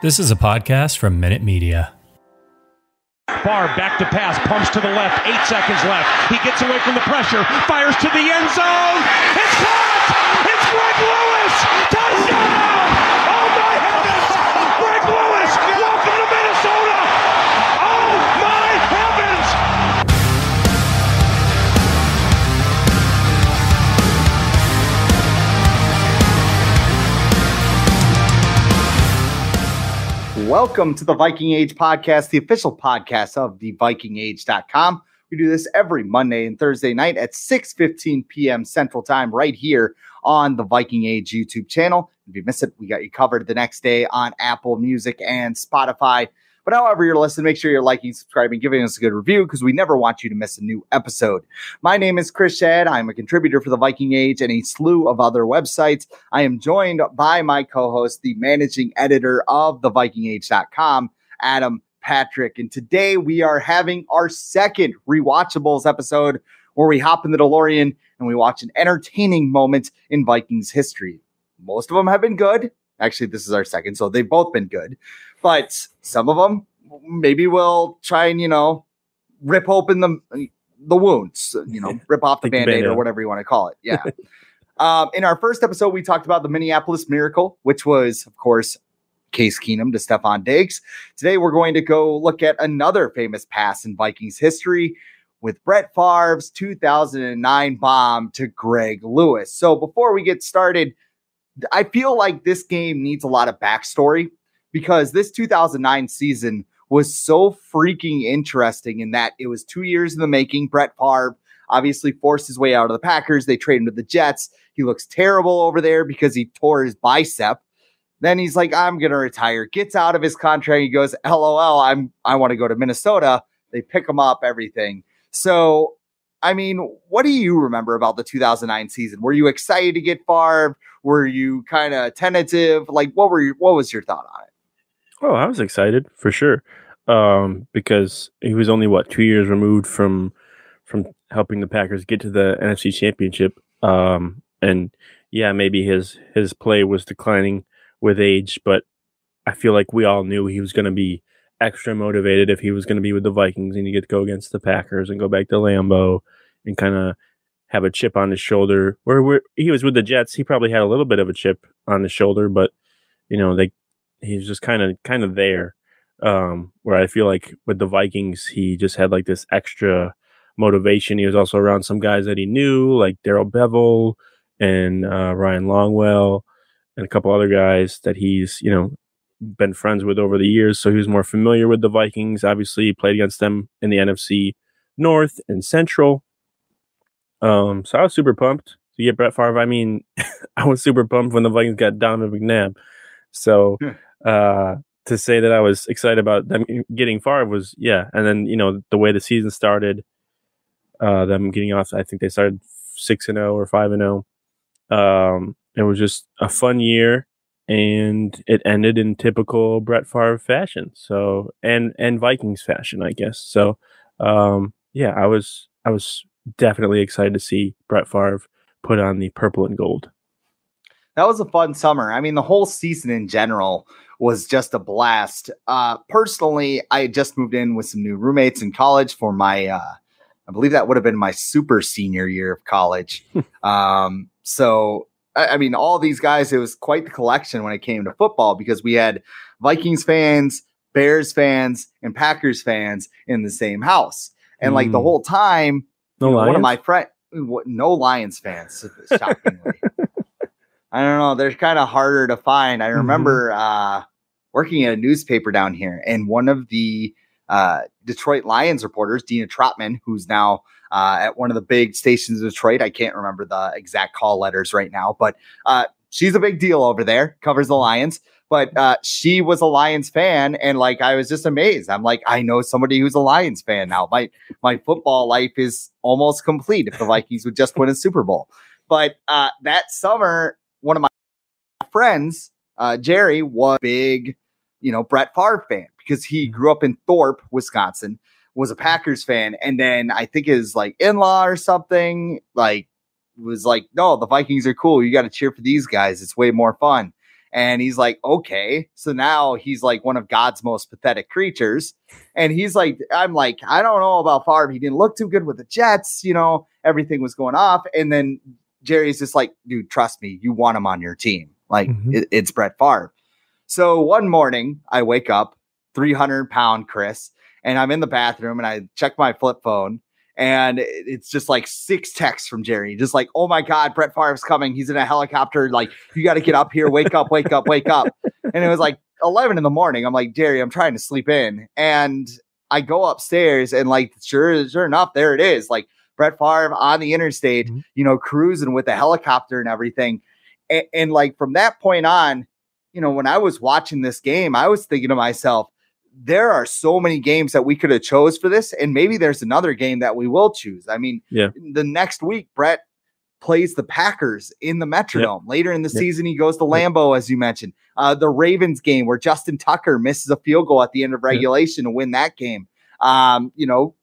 This is a podcast from Minute Media. Favre back to pass, pumps to the left, eight seconds left. He gets away from the pressure, fires to the end zone. It's caught! It's Greg Lewis! Touchdown! Welcome to the Viking Age podcast, the official podcast of the vikingage.com. We do this every Monday and Thursday night at 6:15 p.m. Central Time right here on the Viking Age YouTube channel. If you miss it, we got you covered the next day on Apple Music and Spotify. But however you're listening, make sure you're liking, subscribing, giving us a good review because we never want you to miss a new episode. My name is Chris Schad. I'm a contributor for the Viking Age and a slew of other websites. I am joined by my co-host, the managing editor of the vikingage.com, Adam Patrick. And today we are having our second rewatchables episode where we hop in the DeLorean and we watch an entertaining moment in Vikings history. Most of them have been good. Actually, this is our second, so they've both been good. But some of them, maybe we'll try and you know rip open the the wounds, you know, rip off the band-aid or whatever you want to call it. Yeah. um, in our first episode, we talked about the Minneapolis Miracle, which was, of course, Case Keenum to Stefon Diggs. Today, we're going to go look at another famous pass in Vikings history with Brett Favre's 2009 bomb to Greg Lewis. So before we get started, I feel like this game needs a lot of backstory because this 2009 season was so freaking interesting in that it was two years in the making. Brett Favre obviously forced his way out of the Packers. They traded him to the Jets. He looks terrible over there because he tore his bicep. Then he's like, I'm gonna retire. Gets out of his contract. He goes, LOL, I'm I want to go to Minnesota. They pick him up, everything. So, I mean, what do you remember about the 2009 season? Were you excited to get Favre? Were you kind of tentative? Like, what were your, what was your thought on it? Oh, I was excited for sure, um, because he was only what two years removed from from helping the Packers get to the NFC Championship. Um, and yeah, maybe his his play was declining with age, but I feel like we all knew he was going to be extra motivated if he was going to be with the Vikings and you get to go against the Packers and go back to Lambeau and kind of have a chip on his shoulder. Where he was with the Jets, he probably had a little bit of a chip on his shoulder, but you know they he's just kind of kind of there. Um, where I feel like with the Vikings, he just had like this extra motivation. He was also around some guys that he knew, like Darrell Bevell and uh, Ryan Longwell, and a couple other guys that he's you know been friends with over the years. So he was more familiar with the Vikings. Obviously, he played against them in the NFC North and Central. Um, so I was super pumped to get Brett Favre. I mean, I was super pumped when the Vikings got Donovan McNabb. So uh, to say that I was excited about them getting Favre was yeah. And then you know the way the season started, uh, them getting off. I think they started six and zero or five and zero. Um, it was just a fun year, and it ended in typical Brett Favre fashion. So and and Vikings fashion, I guess. So um, yeah, I was I was definitely excited to see Brett Favre put on the purple and gold. That was a fun summer. I mean, the whole season in general was just a blast. Uh, personally, I had just moved in with some new roommates in college for my, uh, I believe that would have been my super senior year of college. um, so, I, I mean, all these guys, it was quite the collection when it came to football because we had Vikings fans, Bears fans, and Packers fans in the same house. And like the Mm. whole time, No you know, one of my friends, no Lions fans, shockingly. I don't know. They're kind of harder to find. I Mm-hmm. remember uh, working at a newspaper down here, and one of the uh, Detroit Lions reporters, Dina Trotman, who's now uh, at one of the big stations in Detroit. I can't remember the exact call letters right now, but uh, she's a big deal over there. Covers the Lions. But uh, she was a Lions fan, and like I was just amazed. I'm like, I know somebody who's a Lions fan now. My my football life is almost complete if the Vikings would just win a Super Bowl. But uh, that summer, one of my friends, uh, Jerry, was a big, you know, Brett Favre fan because he grew up in Thorpe, Wisconsin, was a Packers fan, and then I think his like in-law or something like was like, no, the Vikings are cool. You got to cheer for these guys. It's way more fun. And he's like, okay. So now he's like one of God's most pathetic creatures. And he's like, I'm like, I don't know about Favre. He didn't look too good with the Jets. You know, everything was going off. And then Jerry's just like, dude, trust me, you want him on your team. Like, Mhm. it- it's Brett Favre. So one morning, I wake up, 300 pound Chris, and I'm in the bathroom and I check my flip phone. And it's just like six texts from Jerry, just like, oh my God, Brett Favre's coming. He's in a helicopter. Like, you got to get up here, wake up, wake up, wake up. And it was like 11 in the morning. I'm like, Jerry, I'm trying to sleep in. And I go upstairs and, like, sure, sure enough, there it is. Like, Brett Favre on the interstate, Mhm. you know, cruising with a helicopter and everything. And, and like from that point on, you know, when I was watching this game, I was thinking to myself, there are so many games that we could have chose for this, and maybe there's another game that we will choose. I mean, Yeah. the next week, Brett plays the Packers in the Metrodome. Later in the Yep. season, he goes to Yep. Lambeau, as you mentioned. Uh, the Ravens game where Justin Tucker misses a field goal at the end of regulation to win that game. Um, you know,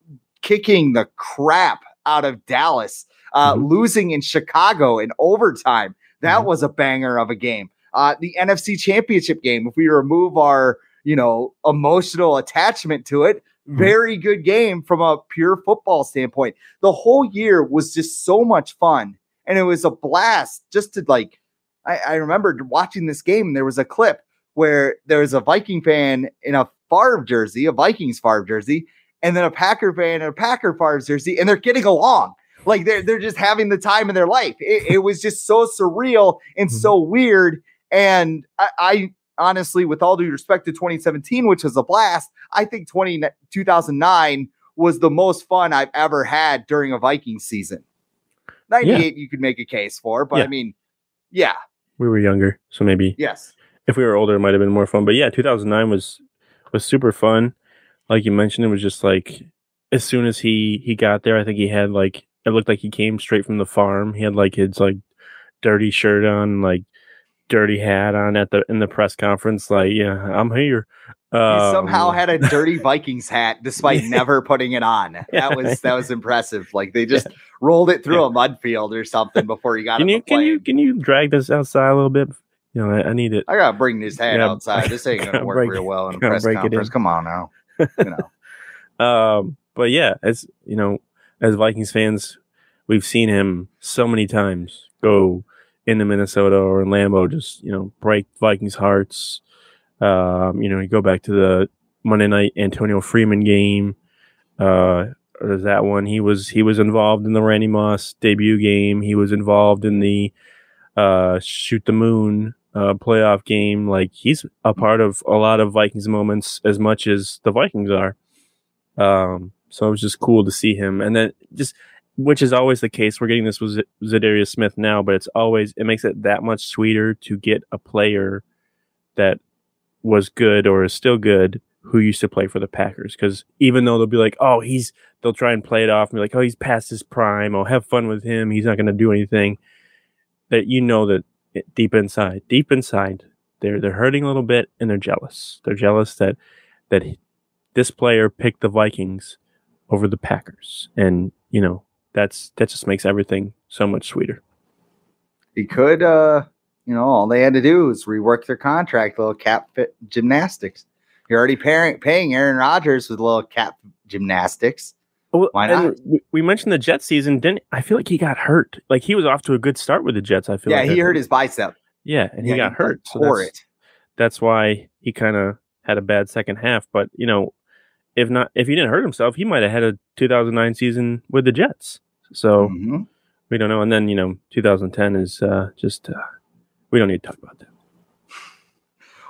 kicking the crap out of Dallas, uh, Mhm. losing in Chicago in overtime. That Mhm. was a banger of a game. Uh, the NFC Championship game, if we remove our, you know, emotional attachment to it, Mhm. very good game from a pure football standpoint. The whole year was just so much fun, and it was a blast just to like. I, I remember watching this game. And there was a clip where there was a Viking fan in a Favre jersey, a Vikings Favre jersey, and then a Packer fan in a Packer Favre jersey, and they're getting along. Like they're they're just having the time of their life. It, it was just so surreal and Mhm. so weird. And I, I honestly, with all due respect to 2017, which was a blast, I think 20, 2009 was the most fun I've ever had during a Viking season. 98, you could make a case for, but I mean, yeah, We were younger, so maybe yes. if we were older, it might have been more fun. But yeah, 2009 was was super fun. Like you mentioned, it was just like as soon as he he got there, I think he had like it looked like he came straight from the farm. He had like his like dirty shirt on, like dirty hat on at the in the press conference. Like, yeah, I'm here. He Um, somehow had a dirty Vikings hat despite never putting it on. That was that was impressive. Like they just rolled it through a mud field or something before he got Can you can you can you drag this outside a little bit? You know, I, I need it. I gotta bring this hat Yeah, outside. This ain't gonna work break- real well in a press break it in. conference. Come on now. You know. Um, but yeah, as you know, as Vikings fans, we've seen him so many times go into Minnesota or in Lambeau, just you know, break Vikings hearts. Um, you know, you go back to the Monday night Antonio Freeman game. Uh, there's that one. He was he was involved in the Randy Moss debut game. He was involved in the uh, shoot the moon uh, playoff game. Like he's a part of a lot of Vikings moments as much as the Vikings are. Um, so it was just cool to see him, and then just which is always the case. We're getting this with Za'Darius Smith now, but it's always it makes it that much sweeter to get a player that was good or is still good who used to play for the Packers. Because even though they'll be like, oh, he's they'll try and play it off and be like, oh, he's past his prime. Oh, have fun with him. He's not going to do anything. That you know that it- deep inside, deep inside, they're they're hurting a little bit and they're jealous. They're jealous that that this player picked the Vikings over the Packers, and you know that's that just makes everything so much sweeter. he could uh you know all they had to do was rework their contract, little cap fit gymnastics. You're already paying paying Aaron Rodgers with little cap gymnastics. Well, Why not? we- mentioned the Jets season. Didn't I feel like he got hurt? Like he was off to a good start with the Jets. I feel Yeah, like he hurt his bicep. Yeah, and he Yeah, got like, hurt. So tore that's, it. that's why he kind of had a bad second half. But you know, if not, if he didn't hurt himself, he might have had a 2009 season with the Jets. So Mhm. we don't know. And then you know, 2010 is uh, just uh, we don't need to talk about that.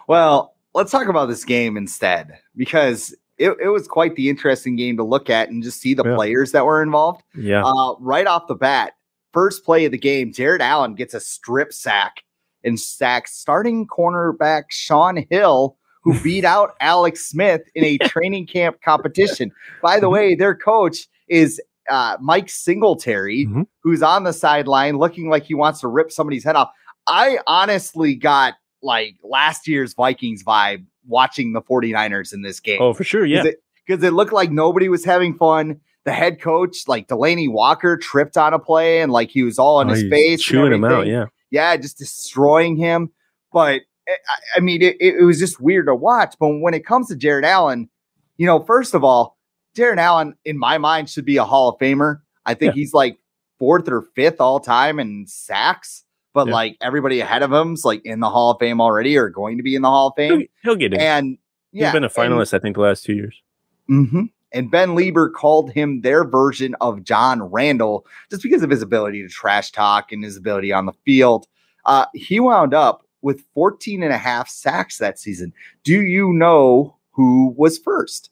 Well, let's talk about this game instead because it, it was quite the interesting game to look at and just see the Yeah. players that were involved. Yeah, Uh, right off the bat, first play of the game, Jared Allen gets a strip sack and sacks starting cornerback Shaun Hill, who beat out Alex Smith in a training camp competition. By the way, their coach is uh, Mike Singletary, Mhm. who's on the sideline looking like he wants to rip somebody's head off. I honestly got like last year's Vikings vibe watching the 49ers in this game oh for sure. Yeah, because it, looked like nobody was having fun. The head coach, like Delanie Walker, tripped on a play and like he was all in Oh, his face, chewing him out. Yeah, yeah, just destroying him. But I, I mean, it, it was just weird to watch. But when it comes to Jared Allen, you know, first of all, Jared Allen, in my mind, should be a Hall of Famer. I think Yeah. he's like fourth or fifth all time in sacks. But Yeah. like everybody ahead of him's like in the Hall of Fame already or going to be in the Hall of He'll, Fame. he'll get in. And yeah, He's been a and- finalist, I think, the last two years. hmm And Ben Leber called him their version of John Randle just because of his ability to trash talk and his ability on the field. Uh, he wound up with 14 and a half sacks that season. Do you know who was first?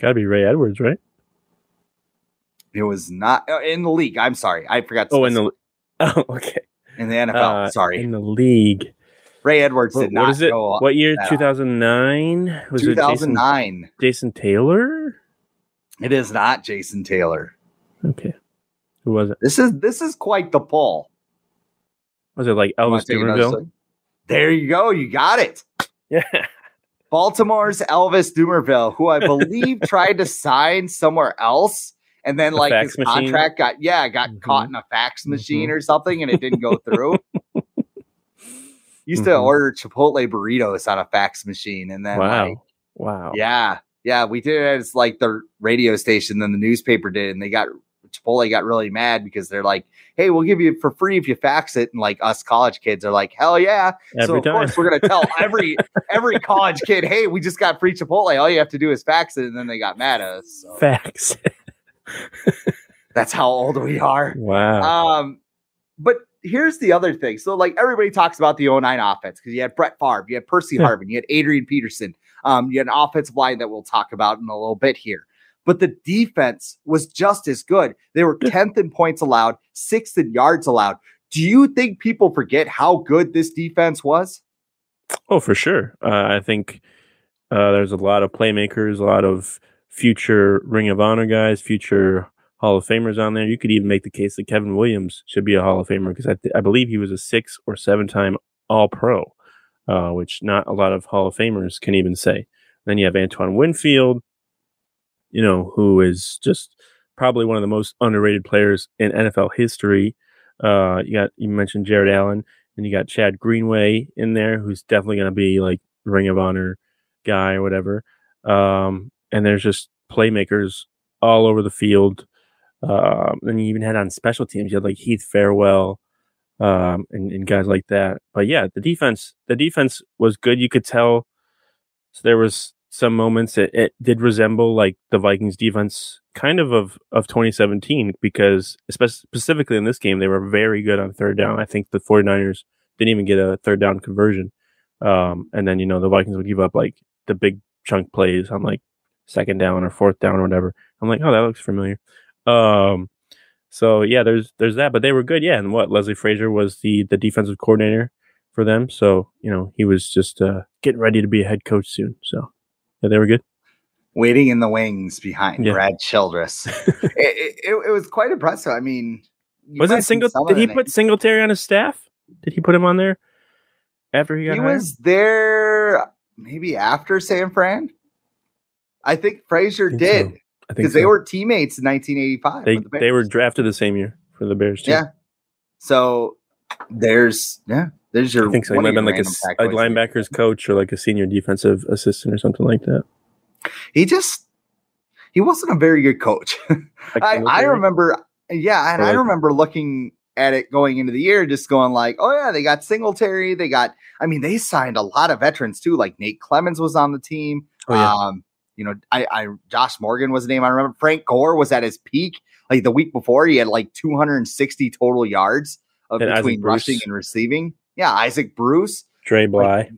Got to be Ray Edwards, right? It was not uh, in the league. I'm sorry. I forgot. to Oh, in the oh, okay. in the NFL. Uh, sorry. in the league. Ray Edwards What, did not what is it? What year? Two thousand nine. Was it Jason, 2009. Jason Taylor? It is not Jason Taylor. Okay. Who was it? This is this is quite the pull. Was it like Elvis take another Dumervil? swing? There you go. You got it. Yeah. Baltimore's Elvis Dumervil, who I believe tried to sign somewhere else, and then A like his machine? contract got yeah got Mhm. caught in a fax machine Mhm. or something, and it didn't go through. Used to Mhm. order Chipotle burritos on a fax machine, and then Wow. like, wow. yeah, yeah, we did it as like the radio station, then the newspaper did, and they got Chipotle got really mad because they're like, "Hey, we'll give you it for free if you fax it," and like us college kids are like, "Hell yeah!" so of time. course we're gonna tell every every college kid, "Hey, we just got free Chipotle. All you have to do is fax it," and then they got mad at us. So Facts. that's how old we are. wow. Um, but here's the other thing. So, like everybody talks about the 09 offense because you had Brett Favre, you had Percy Yeah. Harvin, you had Adrian Peterson, um, you had an offensive line that we'll talk about in a little bit here. But the defense was just as good. They were 10th in points allowed, sixth in yards allowed. Do you think people forget how good this defense was? Oh, for sure. Uh, I think uh, there's a lot of playmakers, a lot of future Ring of Honor guys, future Hall of Famers on there. You could even make the case that Kevin Williams should be a Hall of Famer because I, th- I believe he was a six or seven time All Pro, uh, which not a lot of Hall of Famers can even say. Then you have Antoine Winfield, you know, who is just probably one of the most underrated players in NFL history. Uh, you got you mentioned Jared Allen, and you got Chad Greenway in there, who's definitely going to be like Ring of Honor guy or whatever. Um, and there's just playmakers all over the field. Um, and you even had on special teams, you had like Heath Farwell, um, and, and guys like that. But yeah, the defense, the defense was good. You could tell so there was some moments it, it did resemble like the Vikings defense kind of of, of 2017 because specifically in this game, they were very good on third down. I think the 49ers didn't even get a third down conversion. Um, and then, you know, the Vikings would give up like the big chunk plays on like second down or fourth down or whatever. I'm like, oh, that looks familiar. Um, so yeah, there's there's that, but they were good, yeah. And what Leslie Frazier was the the defensive coordinator for them, so you know he was just uh, getting ready to be a head coach soon. So yeah, they were good. Waiting in the wings behind Yeah. Brad Childress. it, it, it- was quite impressive. I mean, Was it single? Did he put Singletary on his staff? Did he put him on there after he got he hired? was there maybe after San Fran. I think Frazier I think did so. I think because they were teammates in 1985. they the they were drafted the same year for the Bears. Too. Yeah. So there's yeah, there's your I think so. He might have been like a, a linebackers coach or like a senior defensive assistant or something like that. He just he wasn't a very good coach. I, I remember, yeah, and I remember looking at it going into the year, just going like, oh yeah, they got Singletary, they got. I mean, they signed a lot of veterans too. Like Nate Clements was on the team. Oh, yeah. Um, you know, I, I Josh Morgan was the name I remember. Frank Gore was at his peak. Like the week before, he had like 260 total yards of And between rushing and receiving. Yeah, Isaac Bruce Dre Bly.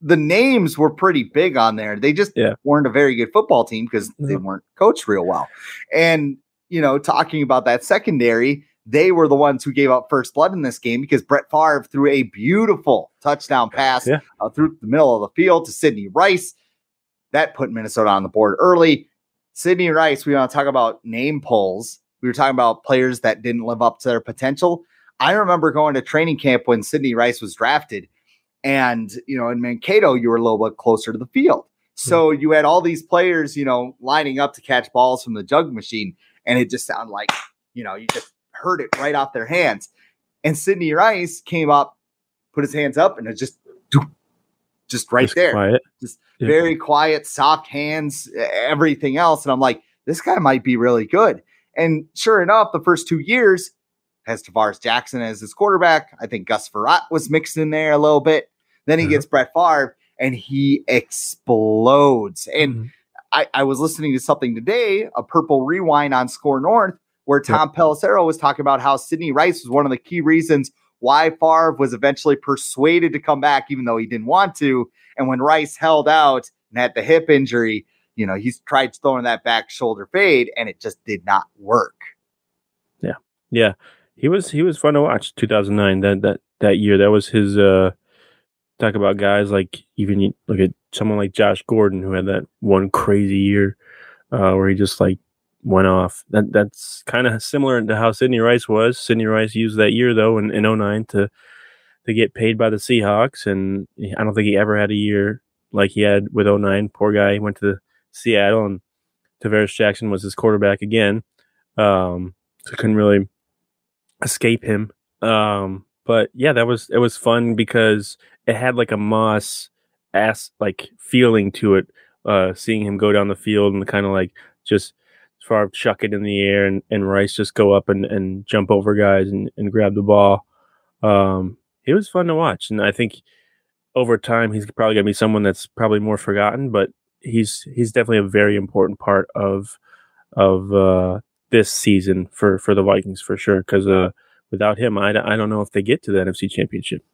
the names were pretty big on there. They just Yeah. weren't a very good football team because they weren't coached real well. And, you know, talking about that secondary, they were the ones who gave up first blood in this game because Brett Favre threw a beautiful touchdown pass Yeah. uh, through the middle of the field to Sidney Rice. That put Minnesota on the board early. Sidney Rice, we want to talk about name polls. We were talking about players that didn't live up to their potential. I remember going to training camp when Sidney Rice was drafted. And, you know, in Mankato, you were a little bit closer to the field. Hmm. So you had all these players, you know, lining up to catch balls from the jug machine. And it just sounded like, you know, you just heard it right off their hands. And Sidney Rice came up, put his hands up, and it just just right Just there. quiet. Just Yeah. very quiet, soft hands, everything else. And I'm like, this guy might be really good. And sure enough, the first two years has Tarvaris Jackson as his quarterback. I think Gus Frerotte was mixed in there a little bit. Then he Mhm. gets Brett Favre and he explodes. And Mhm. I, I was listening to something today, a purple rewind on SKOR North, where Tom Pelissero was talking about how Sidney Rice was one of the key reasons why Favre was eventually persuaded to come back, even though he didn't want to. And when Rice held out and had the hip injury, you know, he's tried throwing that back shoulder fade and it just did not work. Yeah. Yeah, he was he was fun to watch. 2009 that that that year that was his. uh Talk about guys like even look at someone like Josh Gordon who had that one crazy year uh, where he just like went off. That that's kind of similar to how Sidney Rice was. Sidney Rice used that year though in, in 09 to to get paid by the Seahawks, and I don't think he ever had a year like he had with 09. Poor guy he went to Seattle, and Tarvaris Jackson was his quarterback again. Um, so couldn't really escape him. Um, but yeah, that was it was fun because it had like a Moss ass like feeling to it. Uh, seeing him go down the field and kind of like just far chuck it in the air and, and Rice just go up and, and jump over guys and, and grab the ball. Um, it was fun to watch, and I think over time he's probably gonna be someone that's probably more forgotten, but he's he's definitely a very important part of of uh, this season for for the Vikings for sure. Because uh, without him, I, I don't know if they get to the NFC Championship.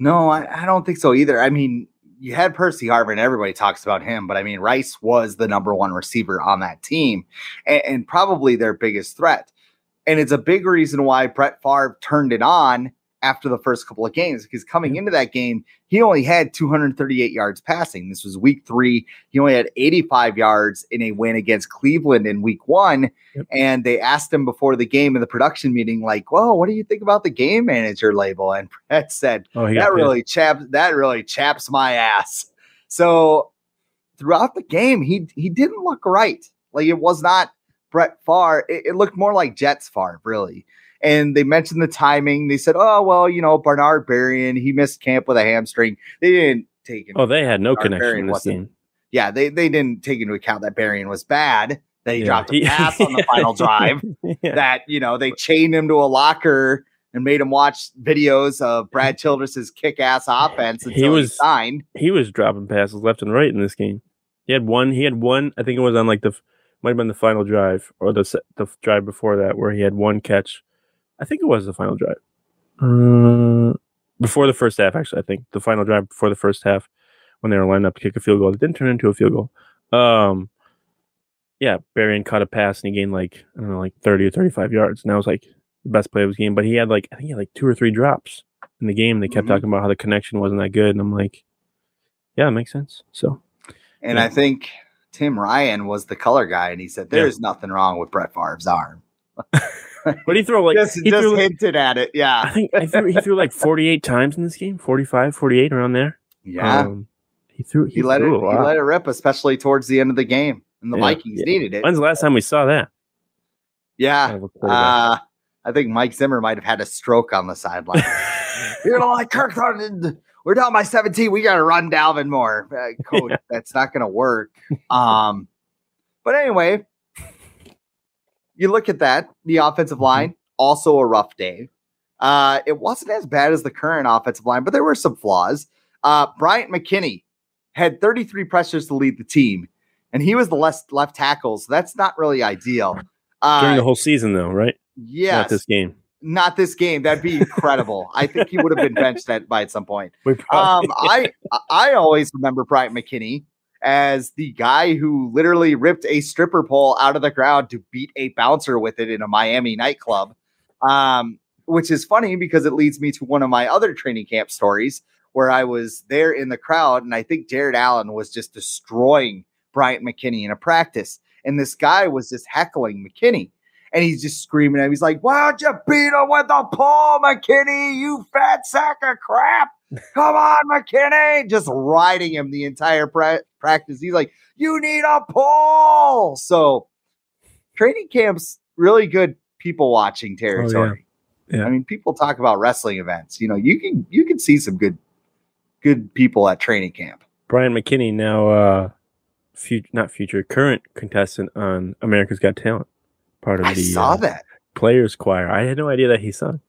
No, I, I don't think so either. I mean, you had Percy Harvin, everybody talks about him, but I mean, Rice was the number one receiver on that team and, and probably their biggest threat. And it's a big reason why Brett Favre turned it on after the first couple of games because coming into that game, he only had 238 yards passing. This was week three. He only had 85 yards in a win against Cleveland in week one. Yep. And they asked him before the game in the production meeting, like, "Whoa, what do you think about the game manager label?" And Brett said, Oh, got that really chaps that really chaps my ass. So throughout the game, he he didn't look right. Like it was not Brett Favre. It, it looked more like Jets Favre, really. And they mentioned the timing. They said, "Oh well, you know, Bernard Berrian, he missed camp with a hamstring." They didn't take it. Oh, they had no Bernard connection Berrian this game. yeah, they they didn't take into account that Berrian was bad. That he Yeah, dropped a pass on the final drive yeah. that you know they chained him to a locker and made him watch videos of Brad Childress's kick-ass offense He until he, was- signed. he was dropping passes left and right in this game. He had one. He had one. I think it was on like the might have been the final drive or the the drive before that where he had one catch. I think it was the final drive. Uh, before the first half, actually, I think the final drive before the first half when they were lined up to kick a field goal. It didn't turn into a field goal. Um, yeah, Berrian caught a pass and he gained like I don't know, like thirty or thirty-five yards, and that was like the best play of his game. But he had like I think he had like two or three drops in the game. They kept Mhm. talking about how the connection wasn't that good, and I'm like, yeah, it makes sense. So And Yeah. I think Tim Ryan was the color guy, and he said Yeah. there's nothing wrong with Brett Favre's arm. But he threw like just he just threw, hinted at it. I Yeah. think I threw, he threw like 48 times in this game, 45, 48 around there. Yeah. Um, he threw he, he let it threw a he let it rip, especially towards the end of the game. And the Yeah, Vikings yeah. needed it. When's the last time we saw that? Yeah. Kind of a quarterback? Uh, I think Mike Zimmer might have had a stroke on the sideline. You're gonna like Kirk. We're down by 17. We gotta run Dalvin more. Uh, coach, Yeah. that's not gonna work. Um, but anyway, you look at that, the offensive Mm-hmm. line, also a rough day. Uh, it wasn't as bad as the current offensive line, but there were some flaws. Uh, Bryant McKinnie had 33 pressures to lead the team, and he was the left left tackle, so that's not really ideal. Uh, During the whole season, though, right? Yeah, Not this game. not this game. That'd be incredible. I think he would have been benched at, by at some point. Um, I I always remember Bryant McKinnie as the guy who literally ripped a stripper pole out of the crowd to beat a bouncer with it in a Miami nightclub. Um, which is funny because it leads me to one of my other training camp stories where I was there in the crowd and I think Jared Allen was just destroying Bryant McKinnie in a practice. And this guy was just heckling McKinnie. And he's just screaming at him. He's like, Why don't you beat him with a pole, McKinnie? You fat sack of crap. Come on, McKinnie. Just riding him the entire pra- practice. He's like, You need a pole. So training camp's really good people watching territory. Yeah. I mean, people talk about wrestling events. You know, you can you can see some good good people at training camp. Bryant McKinnie now, uh, future not future, current contestant on America's Got Talent. Part of I the saw uh, that. Players Choir. I had no idea that he sung.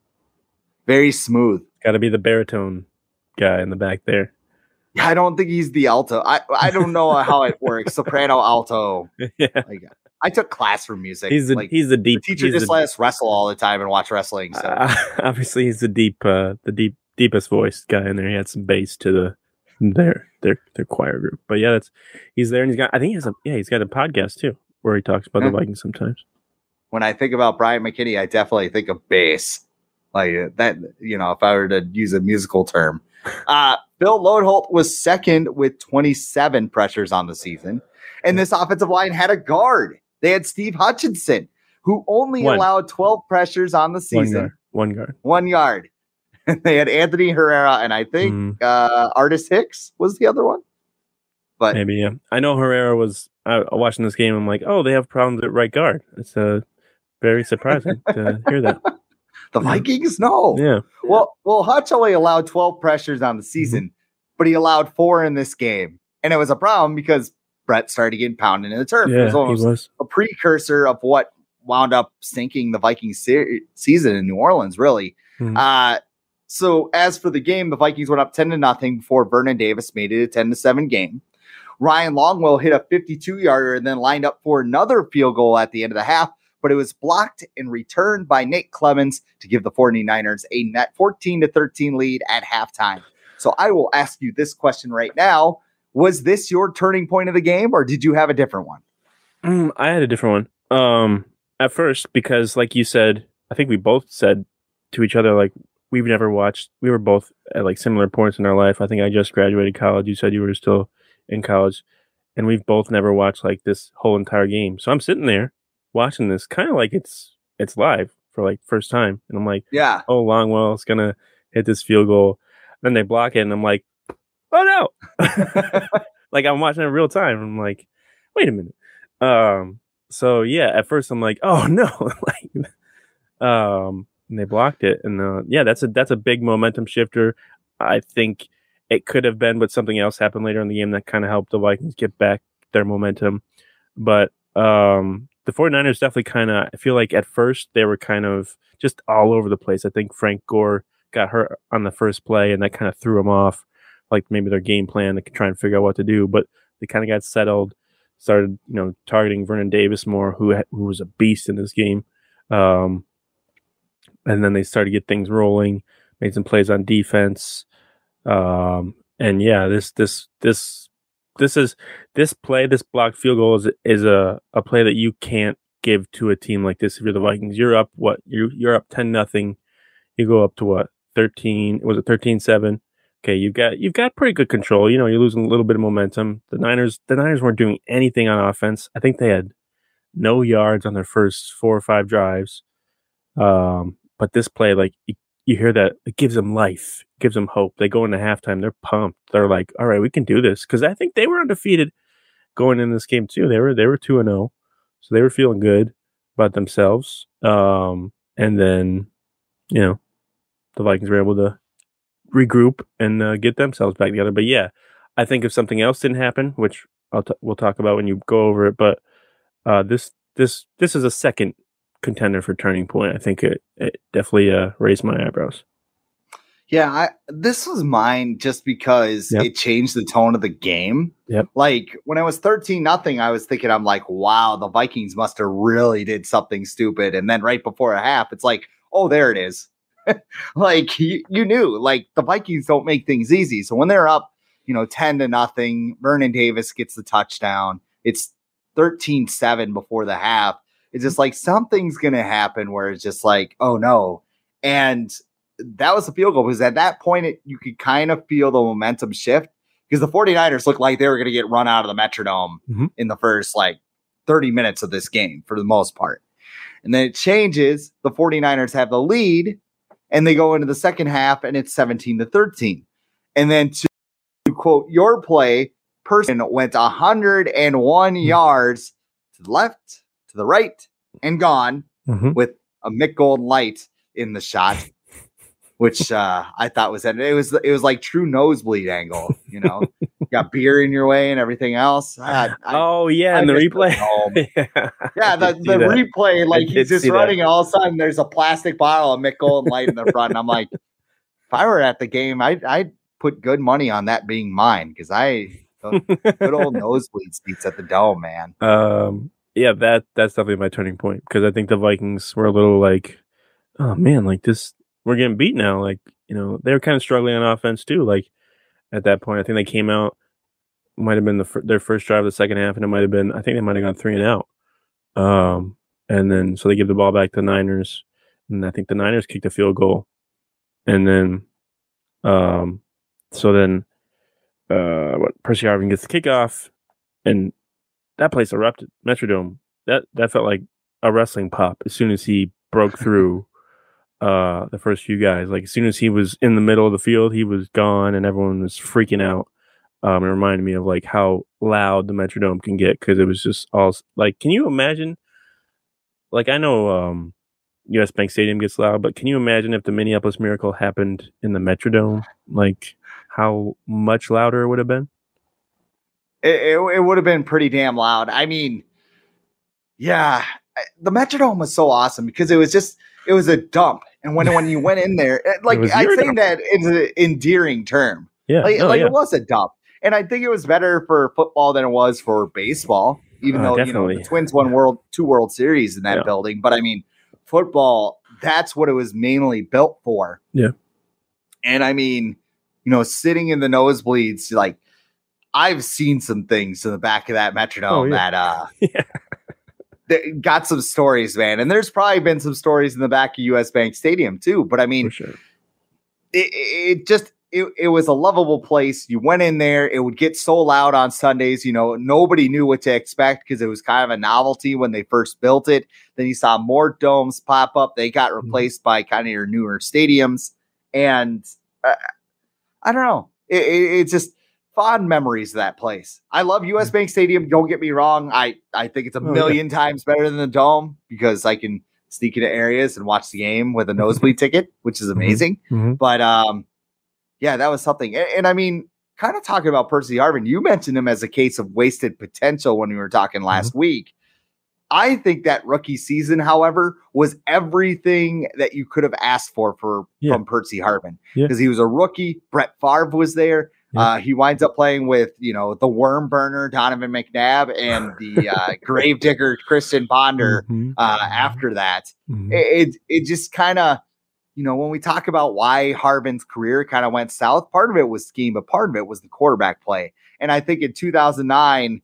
Very smooth. Got to be the baritone guy in the back there. I don't think he's the alto. I I don't know how it works. Soprano, alto. yeah, Like I took class for music. he's the like he's the the deep teacher he's just the, let us wrestle all the time and watch wrestling. So uh, obviously he's the deep uh the deep deepest voiced guy in there. He had some bass to the their their their choir group. But yeah, that's he's there and he's got I think he has a yeah he's got a podcast too where he talks about Yeah. the Vikings sometimes. when I think about Bryant McKinnie, I definitely think of bass. Like uh, that, you know, if I were to use a musical term. Uh, Phil Loadholt was second with 27 pressures on the season. And this offensive line had a guard. They had Steve Hutchinson, who only One. allowed 12 pressures on the One season. One yard. one yard. they had Anthony Herrera, and I think Mm, uh, Artis Hicks was the other one. But maybe yeah. I know Herrera was watching this game. I'm like, oh, they have problems at right guard. It's uh, very surprising to hear that. the Vikings, no. Yeah, Well, well, Hutch only allowed 12 pressures on the season, but he allowed four in this game. And it was a problem because Brett started getting pounded in the turf. it yeah, was he was. a precursor of what wound up sinking the Vikings se- season in New Orleans, really. Mhm. Uh, so as for the game, the Vikings went up 10 to nothing before Vernon Davis made it a 10 to 7 game. Ryan Longwell hit a 52 yarder and then lined up for another field goal at the end of the half, but it was blocked and returned by Nate Clements to give the 49ers a net 14 to 13 lead at halftime. So I will ask you this question right now. Was this your turning point of the game or did you have a different one? Mm, I had a different one. Um, at first, because like you said, I think we both said to each other, like we've never watched. We were both at like similar points in our life. I think I just graduated college. You said you were still in college, and we've both never watched like this whole entire game. So I'm sitting there watching this, kind of like it's it's live for like first time, and I'm like, Yeah. oh, Longwell's gonna hit this field goal. Then they block it, and I'm like, oh no! like I'm watching it in real time. I'm like, wait a minute. Um, so yeah, at first I'm like, oh no, like, um, and they blocked it, and uh, yeah, that's a that's a big momentum shifter. I think it could have been, but something else happened later in the game that kind of helped the Vikings get back their momentum. But um, the 49ers definitely kind of, I feel like at first they were kind of just all over the place. I think Frank Gore got hurt on the first play, and that kind of threw them off, like maybe their game plan to try and figure out what to do. But they kind of got settled, started, you know, targeting Vernon Davis more, who who was a beast in this game. Um, and then they started to get things rolling, made some plays on defense. Um, and yeah, this this this this is this play, this blocked field goal is is a, a play that you can't give to a team like this if you're the Vikings. You're up what you you're up ten nothing. You go up to what thirteen was it 13-7? Okay, you've got you've got pretty good control. You know, you're losing a little bit of momentum. The Niners the Niners weren't doing anything on offense. I think they had no yards on their first four or five drives. Um, but this play, like you, you hear that, it gives them life, gives them hope. They go into halftime, they're pumped. They're like, "All right, we can do this." Because I think they were undefeated going in this game too. They were they were two and zero, so they were feeling good about themselves. Um, and then, you know, the Vikings were able to regroup and uh, get themselves back together. But yeah, I think if something else didn't happen, which I'll t- we'll talk about when you go over it, but uh, this this this is a second contender for turning point. I think it, it definitely uh, raised my eyebrows. Yeah, I, this was mine just because Yep. it changed the tone of the game. Yep. Like when I was 13 nothing, I was thinking, I'm like, wow, the Vikings must have really did something stupid. And then right before a half, it's like, oh, there it is. like you, you knew, like the Vikings don't make things easy. So when they're up, you know, 10 to nothing, Vernon Davis gets the touchdown. It's 13 7 before the half. It's just like something's going to happen where it's just like, oh no. And that was the field goal because at that point, it, you could kind of feel the momentum shift because the 49ers looked like they were going to get run out of the Metrodome Mhm. in the first like 30 minutes of this game for the most part. And then it changes. The 49ers have the lead and they go into the second half and it's 17 to 13. And then to, to quote your play, person went 101 yards to the left, to the right, and gone Mm-hmm. with a Mick Gold light in the shot, which uh, I thought was it was it was like true nosebleed angle. You know, got beer in your way and everything else. I, I, oh yeah, and the replay. yeah. yeah, the, the replay, like he's just running, and all of a sudden there's a plastic bottle of Mick Golden Light in the front. And I'm like, if I were at the game, I'd, I'd put good money on that being mine because I good old nosebleed seats at the dome, man. Um, yeah, that that's definitely my turning point because I think the Vikings were a little like, oh man, like this, we're getting beat now. Like you know, they were kind of struggling on offense too. Like at that point, I think they came out might have been the their first drive of the second half, and it might have been I think they might have gone three and out. Um, and then so they give the ball back to the Niners, and I think the Niners kicked a field goal, and then, um, so then, uh, what Percy Harvin gets the kickoff, and that place erupted. Metrodome that that felt like a wrestling pop as soon as he broke through. Uh, the first few guys, like as soon as he was in the middle of the field, he was gone, and everyone was freaking out um, it reminded me of like how loud the Metrodome can get because it was just all like, can you imagine? Like, I know um, US Bank Stadium gets loud, but can you imagine if the Minneapolis Miracle happened in the Metrodome? Like, how much louder it would have been? It, it, it would have been pretty damn loud. I mean, yeah, the Metrodome was so awesome because it was just it was a dump, and when when you went in there, like I say dump. that it's an endearing term. Yeah, like, like yeah. it was a dump. And I think it was better for football than it was for baseball, even uh, though definitely. you know the Twins won world two World Series in that yeah. building. But I mean, football, that's what it was mainly built for. Yeah. And I mean, you know, sitting in the nosebleeds, like I've seen some things in the back of that Metrodome oh, yeah. that uh yeah. got some stories, man. And there's probably been some stories in the back of US Bank Stadium too. But I mean, sure. it, it just it, it was a lovable place. You went in there, it would get so loud on Sundays. You know, nobody knew what to expect because it was kind of a novelty when they first built it. Then you saw more domes pop up. They got mm-hmm. replaced mm-hmm. by kind of your newer stadiums. And uh, I don't know. It, it, it's just fond memories of that place. I love US mm-hmm. Bank Stadium. Don't get me wrong. I, I think it's a million times better than the dome because I can sneak into areas and watch the game with a nosebleed ticket, which is mm-hmm. amazing. Mm-hmm. But um, yeah, that was something. And, and I mean, kind of talking about Percy Harvin, you mentioned him as a case of wasted potential when we were talking last mm-hmm. week. I think that rookie season, however, was everything that you could have asked for for yeah. from Percy Harvin because yeah. he was a rookie. Brett Favre was there. Yeah. Uh, he winds up playing with you know the worm burner Donovan McNabb and the uh, gravedigger Christian Ponder mm-hmm. uh, after that. Mm-hmm. It, it, it just kind of you know, when we talk about why Harvin's career kind of went south, part of it was scheme, but part of it was the quarterback play. And I think in 2009,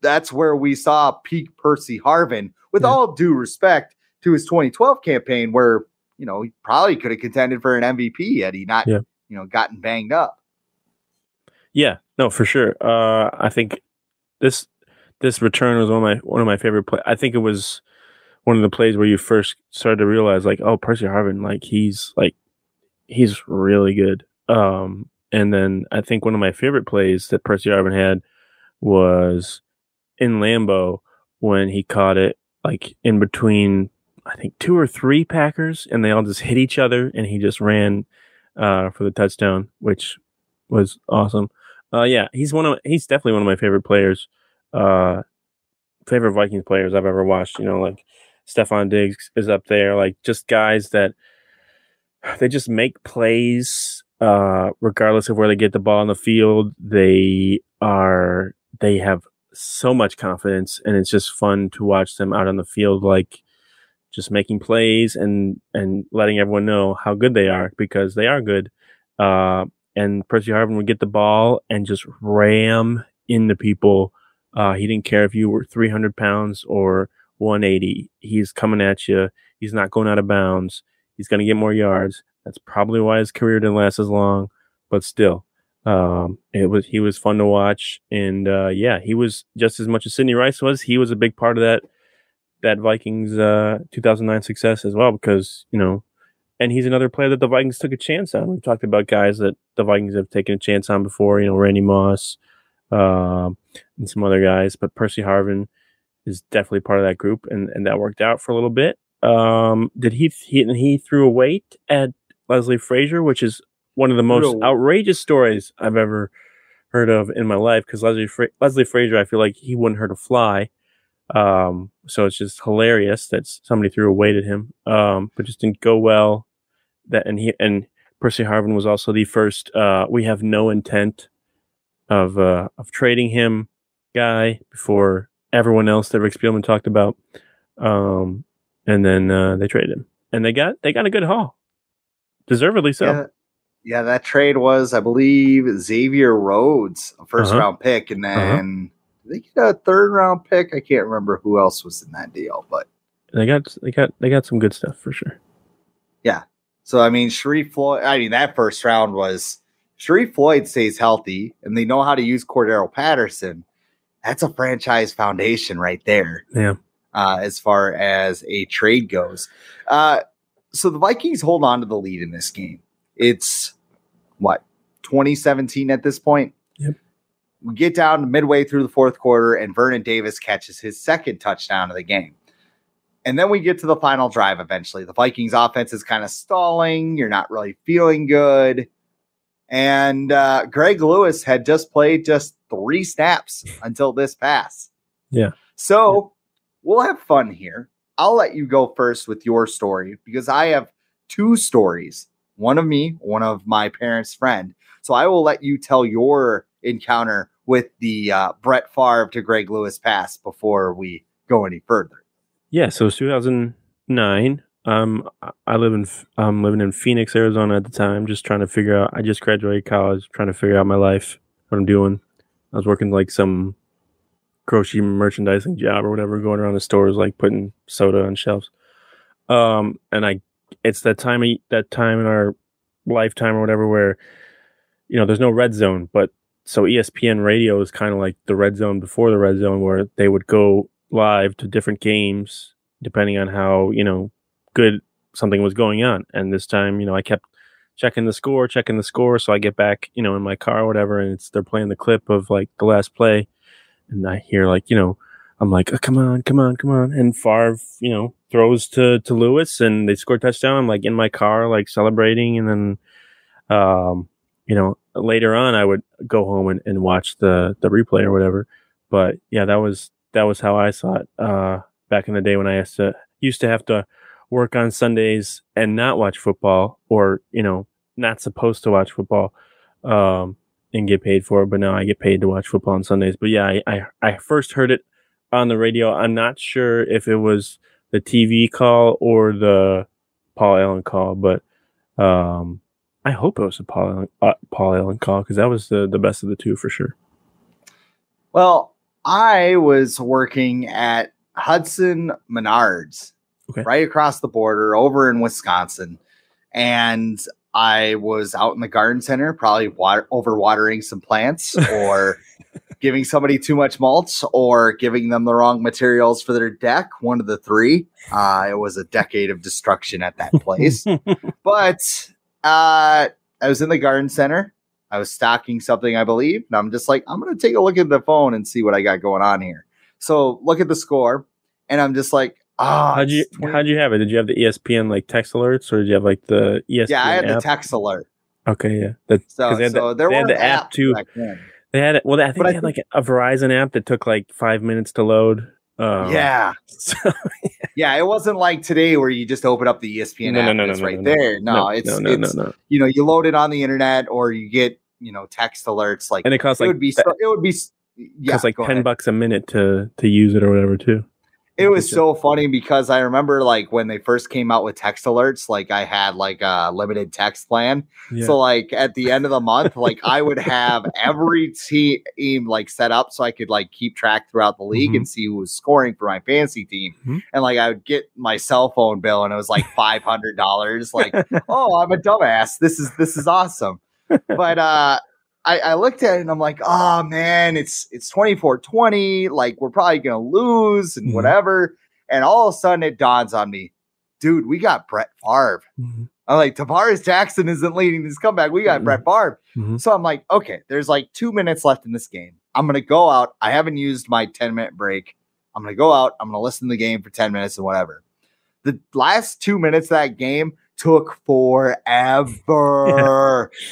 that's where we saw peak Percy Harvin, with yeah. all due respect to his 2012 campaign, where, you know, he probably could have contended for an MVP had he not, yeah. you know, gotten banged up. Yeah, no, for sure. Uh, I think this this return was one of my one of my favorite play. I think it was one of the plays where you first started to realize like, oh, Percy Harvin, like he's like he's really good. Um, and then I think one of my favorite plays that Percy Harvin had was in Lambeau when he caught it like in between I think two or three Packers and they all just hit each other and he just ran uh, for the touchdown, which was awesome. Uh, yeah, he's one of he's definitely one of my favorite players. Uh, favorite Vikings players I've ever watched. You know, like Stefon Diggs is up there. Like just guys that they just make plays uh, regardless of where they get the ball on the field. They are they have so much confidence, and it's just fun to watch them out on the field, like just making plays and and letting everyone know how good they are because they are good. Uh, and Percy Harvin would get the ball and just ram into people. Uh, he didn't care if you were 300 pounds or 180. He's coming at you. He's not going out of bounds. He's going to get more yards. That's probably why his career didn't last as long, but still, um, it was he was fun to watch, and uh, yeah, he was just as much as Sidney Rice was. He was a big part of that that Vikings uh, 2009 success as well, because you know, and he's another player that the Vikings took a chance on. We've talked about guys that the Vikings have taken a chance on before, you know, Randy Moss, uh, and some other guys, but Percy Harvin is definitely part of that group, and, and that worked out for a little bit. Um, did he he he threw a weight at Leslie Frazier, which is one of the most a- outrageous stories I've ever heard of in my life. Because Leslie Fra- Leslie Frazier, I feel like he wouldn't hurt a fly. Um, so it's just hilarious that somebody threw a weight at him. Um, but just didn't go well. That and he and Percy Harvin was also the first. Uh, we have no intent of uh of trading him guy before everyone else that Rick Spielman talked about. Um, and then uh, they traded him, and they got they got a good haul, deservedly so. Yeah, yeah, that trade was, I believe, Xavier Rhodes, a 1st Uh-huh. round pick, and then did they get a third round pick. I can't remember who else was in that deal, but They got they got they got some good stuff for sure. So I mean, Sharrif Floyd. I mean, that first round was Sharrif Floyd stays healthy, and they know how to use Cordarrelle Patterson. That's a franchise foundation right there. Yeah. uh, as far as a trade goes. Uh, so the Vikings hold on to the lead in this game. It's what 2017 at this point. Yep. We get down midway through the fourth quarter, and Vernon Davis catches his second touchdown of the game. And then we get to the final drive eventually. The Vikings offense is kind of stalling. You're not really feeling good. And uh, Greg Lewis had just played just three snaps until this pass. Yeah. So we'll have fun here. I'll let you go first with your story because I have two stories one of me, one of my parents' friend. So I will let you tell your encounter with the uh, Brett Favre to Greg Lewis pass before we go any further. Yeah, so it's 2009. Um, I- live in I'm living in Phoenix, Arizona at the time, just trying to figure out. I just graduated college, trying to figure out my life, what I'm doing. I was working like some grocery merchandising job or whatever, going around the stores like putting soda on shelves. Um, and I, it's that time of, that time in our lifetime or whatever where, you know, there's no red zone, but so ESPN radio is kind of like the red zone before the red zone where they would go live to different games depending on how, you know, good something was going on. And this time, you know, I kept checking the score, checking the score. So I get back, you know, in my car or whatever, and it's they're playing the clip of like the last play. And I hear like, you know, I'm like, oh, come on, come on, come on. And Favre, you know, throws to to Lewis and they score a touchdown. I'm like in my car, like celebrating, and then um, you know, later on I would go home and, and watch the the replay or whatever. But yeah, that was that was how I saw it uh back in the day when I used to used to have to work on Sundays and not watch football or, you know, not supposed to watch football. Um and get paid for it, but now I get paid to watch football on Sundays. But yeah, I, I, I first heard it on the radio. I'm not sure if it was the TV call or the Paul Allen call, but um, I hope it was a Paul Allen, uh, Paul Allen call because that was the, the best of the two for sure. Well, I was working at Hudson Menards, Okay. right across the border over in Wisconsin. And I was out in the garden center, probably water, overwatering some plants or giving somebody too much mulch or giving them the wrong materials for their deck. One of the three. Uh, it was a decade of destruction at that place. but uh, I was in the garden center. I was stocking something, I believe, and I'm just like, I'm gonna take a look at the phone and see what I got going on here. So look at the score, and I'm just like, ah, how'd you 20 how'd you have it? Did you have the ESPN like text alerts or did you have like the ESPN yeah, I had the text alert. okay, yeah. That's So, they had, so the, there they had were the app too. They had it. Well, I think But I they had like a Verizon app that took like five minutes to load. Um, yeah, so- yeah. It wasn't like today where you just open up the ESPN No, app no, and no, no, it's right there. No, it's it's you know you load it on the internet or you get you know text alerts like And it costs it like would be so, it would be yeah like ten ahead. bucks a minute to to use it or whatever too. It was so funny because I remember like when they first came out with text alerts, like I had like a limited text plan. Yeah. So like at the end of the month, like I would have every team like set up so I could like keep track throughout the league Mhm. and see who was scoring for my fantasy team. Mhm. And like I would get my cell phone bill and it was like five hundred dollars. Like, oh, I'm a dumbass. This is this is awesome. But uh I, I looked at it and I'm like, oh man, it's it's 24-20. Like we're probably gonna lose and Mhm. whatever. And all of a sudden it dawns on me, dude, we got Brett Favre. Mhm. I'm like, Tarvaris Jackson isn't leading this comeback. We got Mhm. Brett Favre. Mhm. So I'm like, okay, there's like two minutes left in this game. I'm gonna go out. I haven't used my 10 minute break. I'm gonna go out. I'm gonna listen to the game for 10 minutes and whatever. The last two minutes of that game took forever.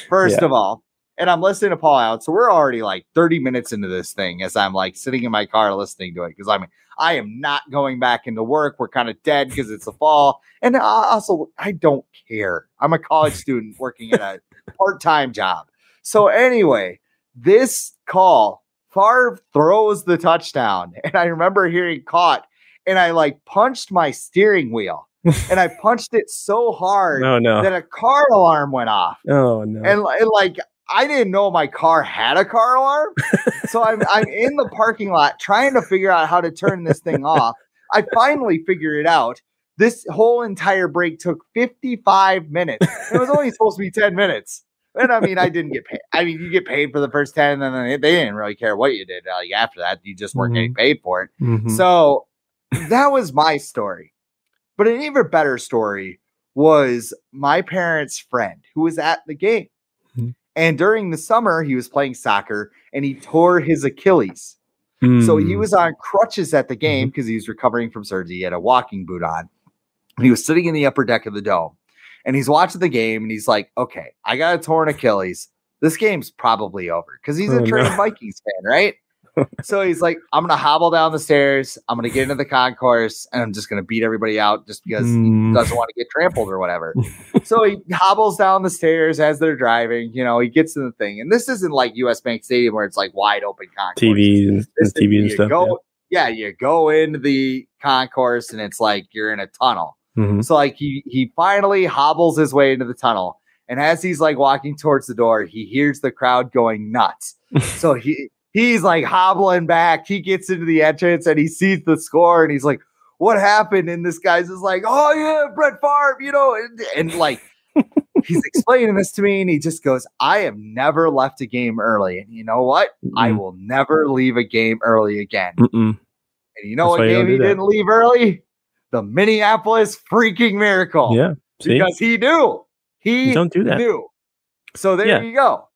First Yeah. of all, and I'm listening to Paul Allen. So we're already like 30 minutes into this thing as I'm like sitting in my car listening to it because I mean, I am not going back into work. We're kind of dead because it's the fall. And I- also, I don't care. I'm a college student working at a part time job. So, anyway, this call, Favre throws the touchdown. And I remember hearing caught, and I like punched my steering wheel and I punched it so hard No, no. that a car alarm went off. Oh no. And, and like I didn't know my car had a car alarm. so I'm I'm in the parking lot trying to figure out how to turn this thing off. I finally figured it out. This whole entire break took 55 minutes. It was only supposed to be 10 minutes. And I mean, I didn't get paid. I mean, you get paid for the first 10, and then they, didn't really care what you did. Like after that, you just weren't getting paid for it. Mhm. So that was my story. But an even better story was my parents' friend who was at the game. And during the summer, he was playing soccer and he tore his Achilles. So he Mm. was on crutches at the game because he was recovering from surgery. He had a walking boot on. And he was sitting in the upper deck of the dome and he's watching the game and he's like, okay, I got a torn Achilles. This game's probably over because he's Oh, a no. Vikings fan, right? So he's like, I'm gonna hobble down the stairs. I'm gonna get into the concourse, and I'm just gonna beat everybody out just because Mm. he doesn't want to get trampled or whatever. so he hobbles down the stairs as they're driving. You know, he gets in the thing, and this isn't like U.S. Bank Stadium where it's like wide open concourse. TV and, This TV thing, and stuff. Go, yeah. you go into the concourse, and it's like you're in a tunnel. yeah. Mhm. So like he he finally hobbles his way into the tunnel, and as he's like walking towards the door, he hears the crowd going nuts. so he he's like hobbling back. He gets into the entrance and he sees the score, and he's like, "What happened?" And this guy's just like, "Oh yeah, Brett Favre," you know, and, and like. He's explaining this to me, and he just goes, "I have never left a game early, and you know what? I Mm. will never leave a game early again." Mm-mm. And you know That's what why you don't game he that. didn't leave early? The Minneapolis freaking miracle Yeah. See, because he knew. He You don't do that. knew. So there Yeah. you go.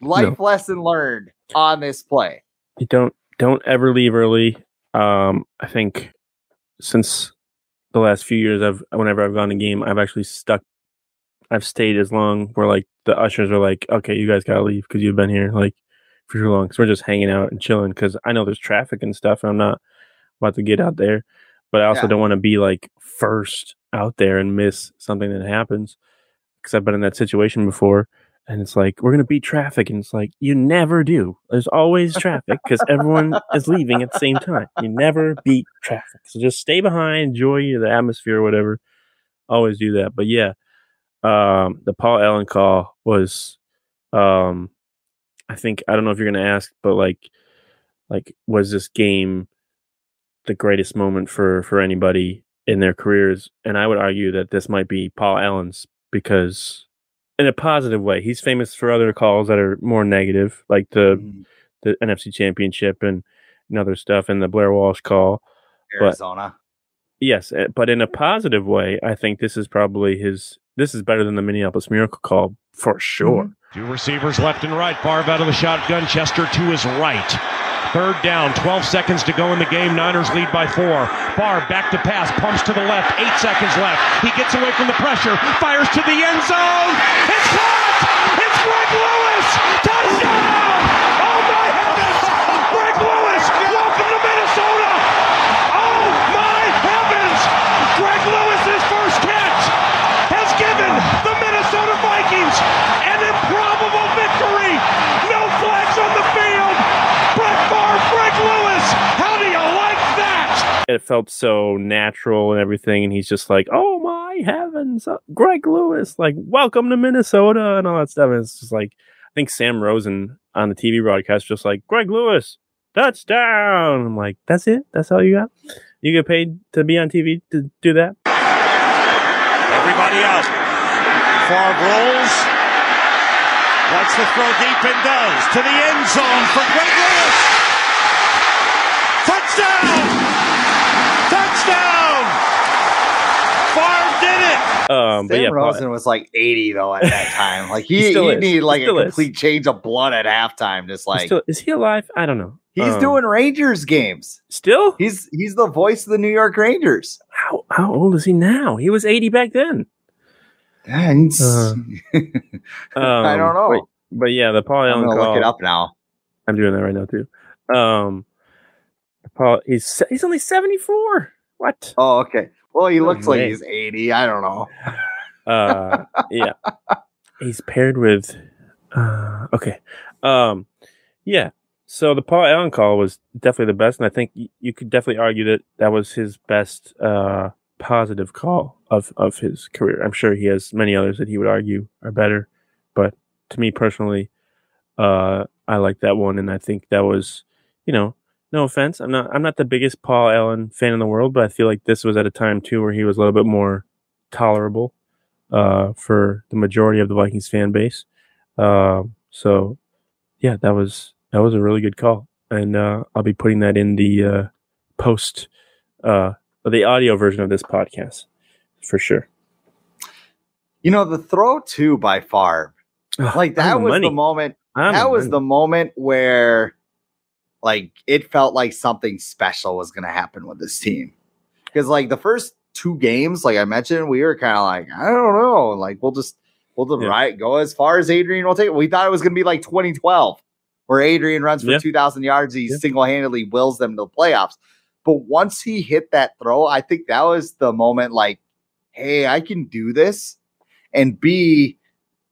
Life lesson learned on this play. you don't don't ever leave early. Um, I think since the last few years, I've whenever I've gone to game, I've actually stuck. I've stayed as long where like the ushers are like, okay, you guys gotta leave because you've been here like for too long. So we're just hanging out and chilling because I know there's traffic and stuff, and I'm not about to get out there. But I also Yeah. don't want to be like first out there and miss something that happens because I've been in that situation before. And it's like, we're to beat traffic. And it's like, you never do. There's always traffic because everyone is leaving at the same time. You never beat traffic. So just stay behind, enjoy the atmosphere or whatever. Always do that. But yeah, um, the Paul Allen call was, um, I think, I don't know if you're to ask, but like, like, was this game the greatest moment for, for anybody in their careers? And I would argue that this might be Paul Allen's because in a positive way. He's famous for other calls that are more negative, like the Mm, the NFC Championship and, and other stuff, and the Blair Walsh call. Arizona. Yes, eh, but in a positive way, I think this is probably his. This is better than the Minneapolis Miracle call for sure. Two receivers left and right. Favre out of the shotgun. Chester to his right. Third down, 12 seconds to go in the game. Niners lead by four. Favre back to pass, pumps to the left. Eight seconds left. He gets away from the pressure, fires to the end zone. It's caught! It's Greg Lewis! Touchdown! Oh my heavens! Greg Lewis! Welcome to Minnesota! Oh my heavens! Greg Lewis's first catch has given the Minnesota Vikings an improbable victory. No flags on the field. Brett Favre, Greg Lewis. How do you like that? It felt so natural and everything, and he's just like, "Oh my heavens, uh, Greg Lewis! Like, welcome to Minnesota and all that stuff." And it's just like, I think Sam Rosen on the TV broadcast just like, "Greg Lewis, touchdown!" I'm like, "That's it? That's all you got? You get paid to be on TV to do that?" Everybody out. Favre rolls. Wants to throw deep and does. To the end zone for Greg Lewis. Um, but Sam yeah, Rosen was like 80 though at that time. Like he, He he, needed He like a still is. complete change of blood at halftime. Just like still- is he alive? I don't know. He's Um, doing Rangers games. Still? He's he's the voice of the New York Rangers. How how old is he now? He was 80 back then. And Uh, I Um, don't know. But, but yeah, the Paul I'm Allen gonna call. look it up now. I'm doing that right now too. Um, Paul, he's he's only 74. What? Oh, okay. Well, he looks like he's 80. I don't know. Uh, yeah, he's paired with. Uh, okay. Um, yeah. So the Paul Allen call was definitely the best, and I think y- you could definitely argue that that was his best uh, positive call of of his career. I'm sure he has many others that he would argue are better, but to me personally, uh, I like that one, and I think that was, you know, no offense, I'm not I'm not the biggest Paul Allen fan in the world, but I feel like this was at a time too where he was a little bit more tolerable uh, for the majority of the Vikings fan base. Um, so yeah, that was that was a really good call, and uh, I'll be putting that in the uh, post uh, the audio version of this podcast for sure. You know, the throw too by far, like that was money. the moment. I'm that was money. the moment where, like, it felt like something special was going to happen with this team. Because, like, the first two games, like I mentioned, we were kind of like, I don't know, like we'll just we'll just Yeah. right go as far as Adrian will take. it. We thought it was going to be like 2012, where Adrian runs for Yeah. 2,000 yards, he Yeah. single handedly wills them to the playoffs. But once he hit that throw, I think that was the moment, like, hey, I can do this. And B,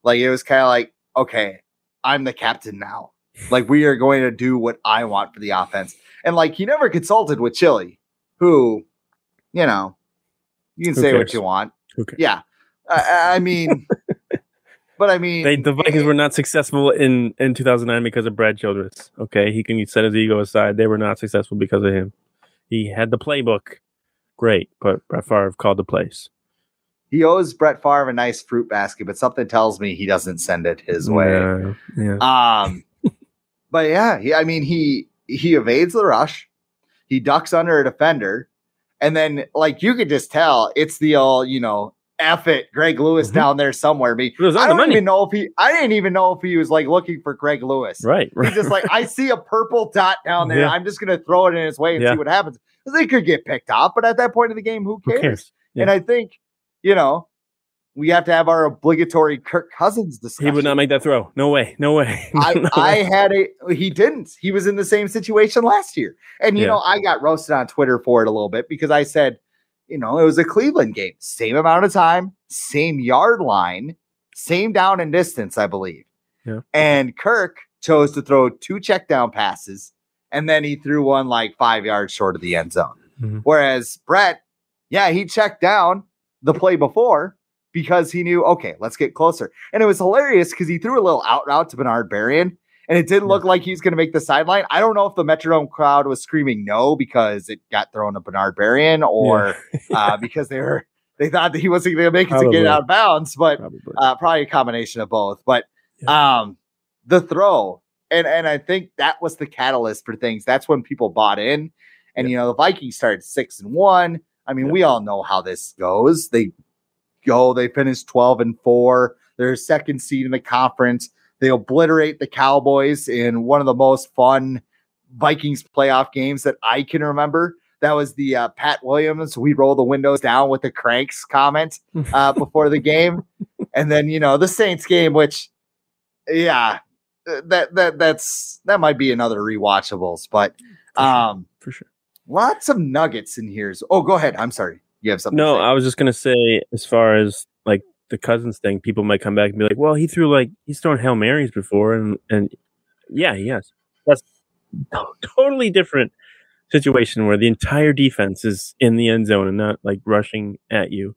like it was kind of like, okay, I'm the captain now. Like we are going to do what I want for the offense. And like he never consulted with Chili, who, you know, you can Who say what you want. Cares? Yeah. I, I mean, but I mean, They, the Vikings were not successful in, in 2009 because of Brad Childress. Okay, he can set his ego aside. They were not successful because of him. He had the playbook, great, but Brett Favre called the plays. he owes Brett Favre a nice fruit basket, but something tells me he doesn't send it his way. Yeah, yeah. Um, but yeah, he, I mean, he he evades the rush, he ducks under a defender, and then like you could just tell it's the old, you know, F it, Greg Lewis Mhm. down there somewhere. Me, It was on I don't even know if he, I didn't even know if he was like looking for Greg Lewis. right, right. He's just like, I see a purple dot down there. Yeah. I'm just gonna throw it in his way and Yeah. see what happens. They could get picked off, but at that point of the game, who Who cares? cares? And I think, you know, we have to have our obligatory Kirk Cousins discussion. He would not make that throw. No way. No way. I, No I way. had a he didn't. He was in the same situation last year. And you Yeah. know, I got roasted on Twitter for it a little bit because I said, you know, it was a Cleveland game. Same amount of time, same yard line, same down and distance, I believe. Yeah. And Kirk chose to throw two check down passes and then he threw one like 5 yards short of the end zone. Mhm. Whereas Brett, yeah, he checked down the play before because he knew, okay, let's get closer. And it was hilarious because he threw a little out route to Bernard Berrian, and it didn't look like he was going to make the sideline. I don't know if the Metrodome crowd was screaming no because it got thrown to Bernard Berrian or uh, because they were they thought that he wasn't going to make it to Probably. get out of bounds, but Probably. uh, probably a combination of both. But um, the throw, and and I think that was the catalyst for things. That's when people bought in, and you know the Vikings started six and one. I mean, Yeah. we all know how this goes. They go, they finish twelve and four. They're second seed in the conference. They obliterate the Cowboys in one of the most fun Vikings playoff games that I can remember. That was the uh, Pat Williams. We roll the windows down with the cranks comment uh, before the game, and then you know the Saints game, which yeah, that that that's that might be another rewatchables, but um, for sure. lots of nuggets in here. Oh, go ahead. I'm sorry. You have something. No. I was just gonna say, as far as like the Cousins thing, people might come back and be like, "Well, he threw like he's thrown hail marys before," and and yeah, yes, that's to- totally different situation where the entire defense is in the end zone and not like rushing at you.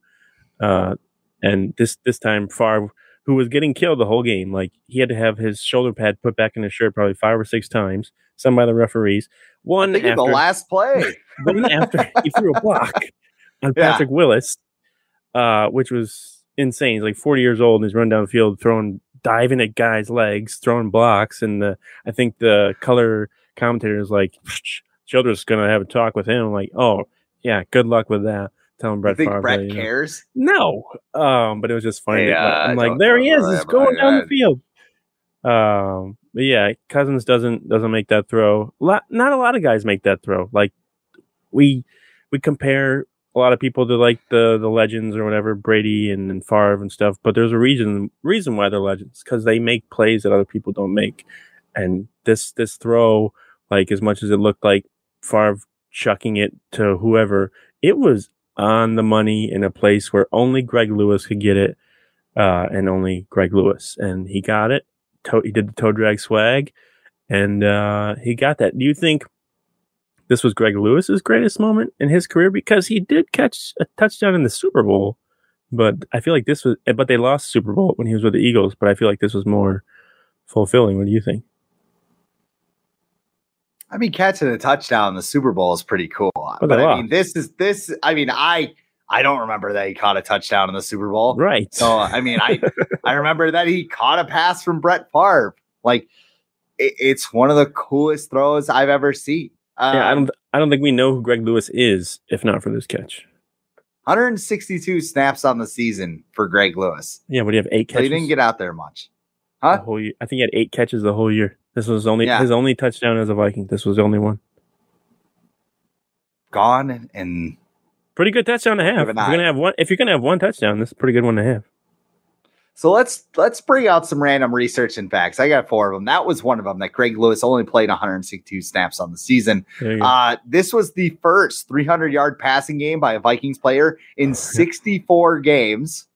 Uh, and this this time, Favre, who was getting killed the whole game, like he had to have his shoulder pad put back in his shirt probably five or six times, some by the referees. One after the last play. one after he threw a block on Yeah. Patrick Willis, uh, which was insane. He's like 40 years old and he's run down the field, throwing, diving at guys' legs, throwing blocks. And the, I think the color commentator is like, Childress going to have a talk with him. I'm like, oh, yeah, good luck with that. Tell him Brett think Favre. Brett you know. cares. No, um, but it was just funny. Hey, uh, I'm like, there he is. He's going down the field. Um, but yeah, Cousins doesn't doesn't make that throw. Lot, not a lot of guys make that throw. Like we we compare a lot of people that like the the legends or whatever, Brady and, and Favre and stuff. But there's a reason reason why they're legends because they make plays that other people don't make. And this this throw, like as much as it looked like Favre chucking it to whoever, it was on the money in a place where only Greg Lewis could get it, uh, and only Greg Lewis, and he got it. To- he did the toe drag swag, and uh, he got that. Do you think? This was Greg Lewis's greatest moment in his career because he did catch a touchdown in the Super Bowl, but I feel like this was, eh, but they lost Super Bowl when he was with the Eagles. But I feel like this was more fulfilling. What do you think? I mean, catching a touchdown in the Super Bowl is pretty cool. But but they I mean, this is this. I mean, I I don't remember that he caught a touchdown in the Super Bowl. Right. So I mean, I I remember that he caught a pass from Brett Favre. Like it, it's one of the coolest throws I've ever seen. Um, yeah, I don't. I don't think we know who Greg Lewis is if not for this catch. 162 snaps on the season for Greg Lewis. Yeah, but he have eight So he didn't get out there much. Huh? whole year. I think he had eight catches the whole year. This was only Yeah. his only touchdown as a Viking. This was the only one. Gone and, and Pretty good touchdown to have. If you're gonna have one, if you're gonna have one touchdown, this is a pretty good one to have. So let's let's bring out some random research and facts. I got four of them. That was one of them. That Greg Lewis only played 162 snaps on the season. There you go. Uh, this was the first 300 yard passing game by a Vikings player in 64 games.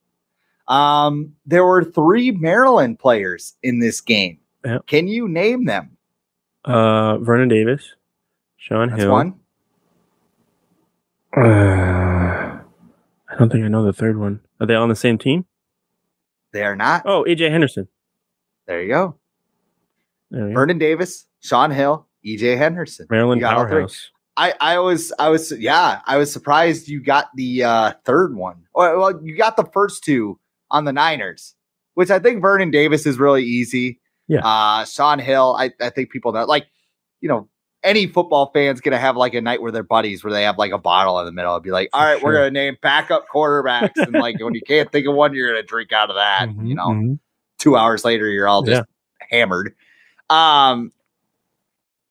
Um, there were three Maryland players in this game. Yep. Can you name them? Uh, Vernon Davis, Shaun That's Hill. one. Uh, I don't think I know the third one. Are they all on the same team? They are not. Oh, EJ Henderson. There you go. There you go. Vernon Davis, Shaun Hill, EJ Henderson. Maryland You got all three. powerhouse. I, I was I was yeah I was surprised you got the uh, third one. Well, well, you got the first two on the Niners, which I think Vernon Davis is really easy. Yeah. Uh, Shaun Hill, I, I think people know like you know any football fan's gonna have like a night where they're buddies where they have like a bottle in the middle and be like, all right, right, we're gonna name backup quarterbacks and like when you can't think of one, you're gonna drink out of that. You Mhm, know, mhm. two hours later, you're all just hammered. Um,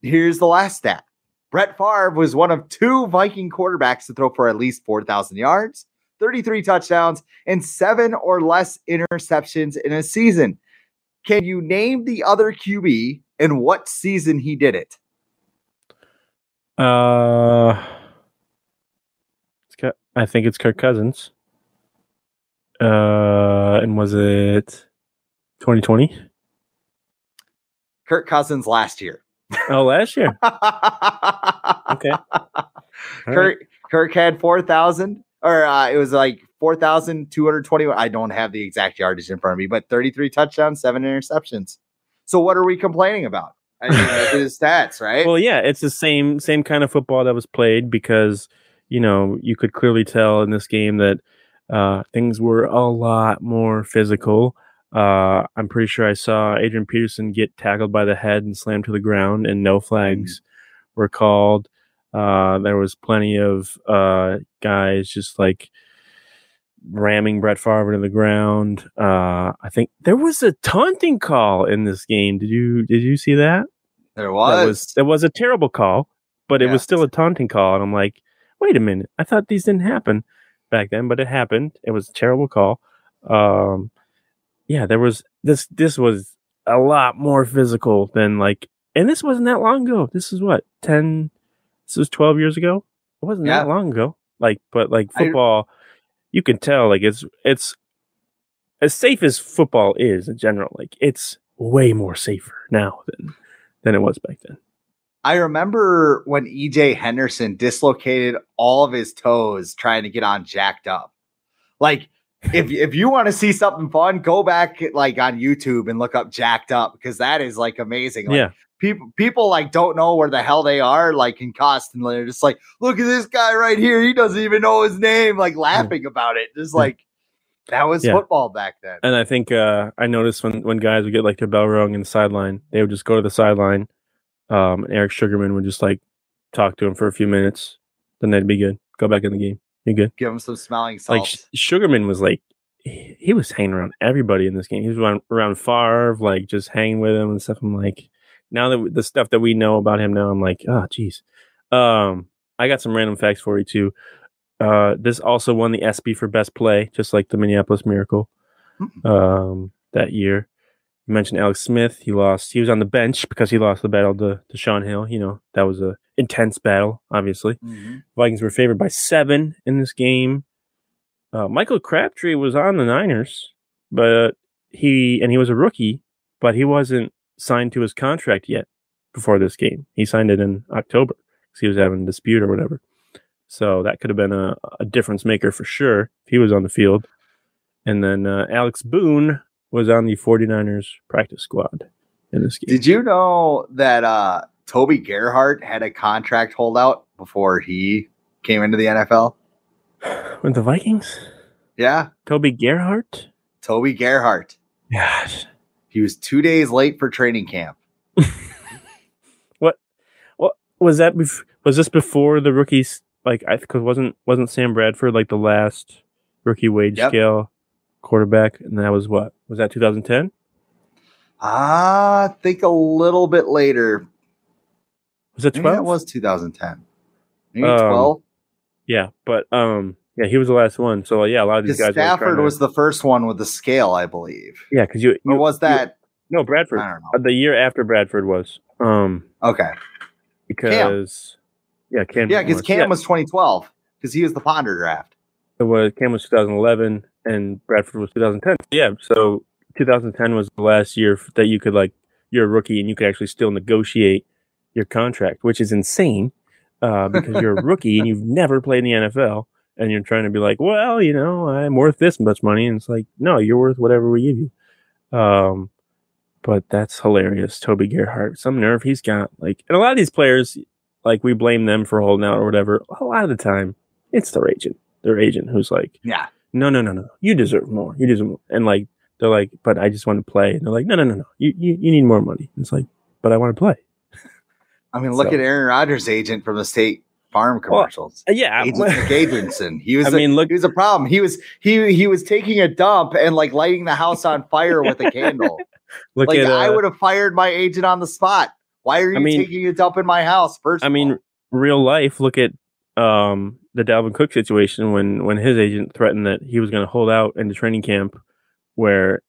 here's the last stat. Brett Favre was one of two Viking quarterbacks to throw for at least 4,000 yards, 33 touchdowns, and seven or less interceptions in a season. Can you name the other QB and what season he did it? Uh, it's got, I think it's Kirk Cousins. Uh, and was it 2020? Kirk Cousins last year. Oh, last year. Okay. All right. Kirk, Kirk had 4,000, or uh, it was like 4,221. I don't have the exact yardage in front of me, but 33 touchdowns, seven interceptions. So what are we complaining about? I mean, look at his stats, right? Well, yeah, it's the same same kind of football that was played because you know you could clearly tell in this game that uh, things were a lot more physical. Uh, I'm pretty sure I saw Adrian Peterson get tackled by the head and slammed to the ground, and no flags were called. Uh, there was plenty of uh, guys just like ramming Brett Favre to the ground. Uh, I think there was a taunting call in this game. Did you did you see that? there that was. was that was a terrible call, but it was still a taunting call. And I'm like, wait a minute, I thought these didn't happen back then, but it happened. It was a terrible call. Um, yeah, there was this. This was a lot more physical than like, and this wasn't that long ago. This is what ten. This was twelve years ago. It wasn't Yeah. that long ago. Like, but like I- football, you can tell like it's it's as safe as football is in general. Like it's way more safer now than than it was back then. I remember when EJ Henderson dislocated all of his toes trying to get on jacked up. Like, if if you want to see something fun, go back like on YouTube and look up jacked up because that is like amazing. Like, yeah, people people like don't know where the hell they are, like concussed, and they're just like, look at this guy right here. He doesn't even know his name, like laughing about it. Just like that was Yeah. football back then. and I think uh, I noticed when when guys would get like their bell rung in the sideline, they would just go to the sideline. Um, and Eric Sugarman would just like talk to him for a few minutes, then they'd be good. Go back in the game. You're good. Give him some smelling Like salts. Sh- Sugarman was like he, he was hanging around everybody in this game. He was around, around Favre, like just hanging with him and stuff. I'm like, now that the stuff that we know about him now, I'm like, oh, geez. Um, I got some random facts for you too. Uh, this also won the ESPY for best play, just like the Minneapolis Miracle Hmm. um, that year. You mentioned Alex Smith. He lost. He was on the bench because he lost the battle to, to Shaun Hill. You know that was a intense battle. Obviously, Vikings were favored by seven in this game. Uh, Michael Crabtree was on the Niners, but he and he was a rookie, but he wasn't signed to his contract yet before this game. He signed it in October because he was having a dispute or whatever. So that could have been a, a difference maker for sure if he was on the field. And then uh, Alex Boone was on the 49ers practice squad in this game. Did you know that uh, Toby Gerhart had a contract holdout before he came into the NFL? With the Vikings? Yeah, Toby Gerhart? Toby Gerhart. Gosh. He was two days late for training camp. What What was that? Bef- was this before the rookies? Like, I because wasn't wasn't Sam Bradford like the last rookie wage Yep. scale quarterback? And that was what was that 2010? Ah, I think a little bit later. Was it Maybe 12? that was 2010. Maybe Um, 12. yeah, but um, yeah, he was the last one. So yeah, a lot of these guys. Stafford to- was the first one with the scale, I believe. yeah, because you, Or was that? no Bradford. I don't know. Uh, The year after Bradford was um Okay. because yeah Cam Yeah, because Cam yeah, was 2012 because he was the Ponder draft. it was Cam was 2011 and Bradford was 2010. Yeah, so 2010 was the last year that you could like you're a rookie and you could actually still negotiate your contract, which is insane uh, because you're a rookie and you've never played in the NFL and you're trying to be like, well, you know, I'm worth this much money, and it's like, no, you're worth whatever we give you. Um, but that's hilarious, Toby Gerhart. Some nerve he's got. Like, and a lot of these players, like we blame them for holding out or whatever. A lot of the time, it's their agent, their agent who's like, Yeah. no, no, no, no, you deserve more. You deserve more. And like, they're like, but I just want to play. And they're like, no, no, no, no, you, you, you need more money. And It's like, but I want to play. I mean, look So- at Aaron Rodgers' agent from the State Farm commercials. Uh, Yeah. Agent McAgenson. He was. I a- mean, look- he was a problem. He was he he was taking a dump and like lighting the house on fire with a candle. Look like at, uh, I would have fired my agent on the spot. Why are you I mean- taking a dump in my house? First, I mean, real life. Look at um, the Dalvin Cook situation when when his agent threatened that he was going to hold out in the training camp, where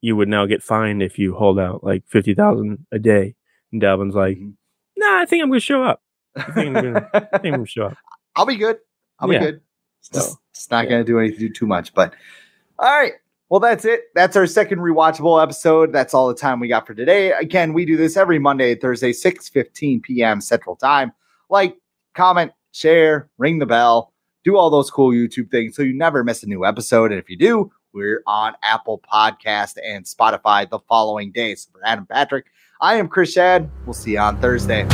you would now get fined if you hold out like fifty thousand a day. And Dalvin's like, Mhm. Nah, I think I'm going to show up. I think I'm going to. I think I'm going to show up. I'll be good. I'll Yeah. be good. So- Just, just not going to do anything too much. But all right. Well, that's it. That's our second rewatchable episode. That's all the time we got for today. Again, we do this every Monday, Thursday, 6 15 p.m. Central Time. Like, comment, share, ring the bell, do all those cool YouTube things so you never miss a new episode. And if you do, we're on Apple Podcast and Spotify the following day. So for Adam Patrick, I am Chris Schad. We'll see you on Thursday.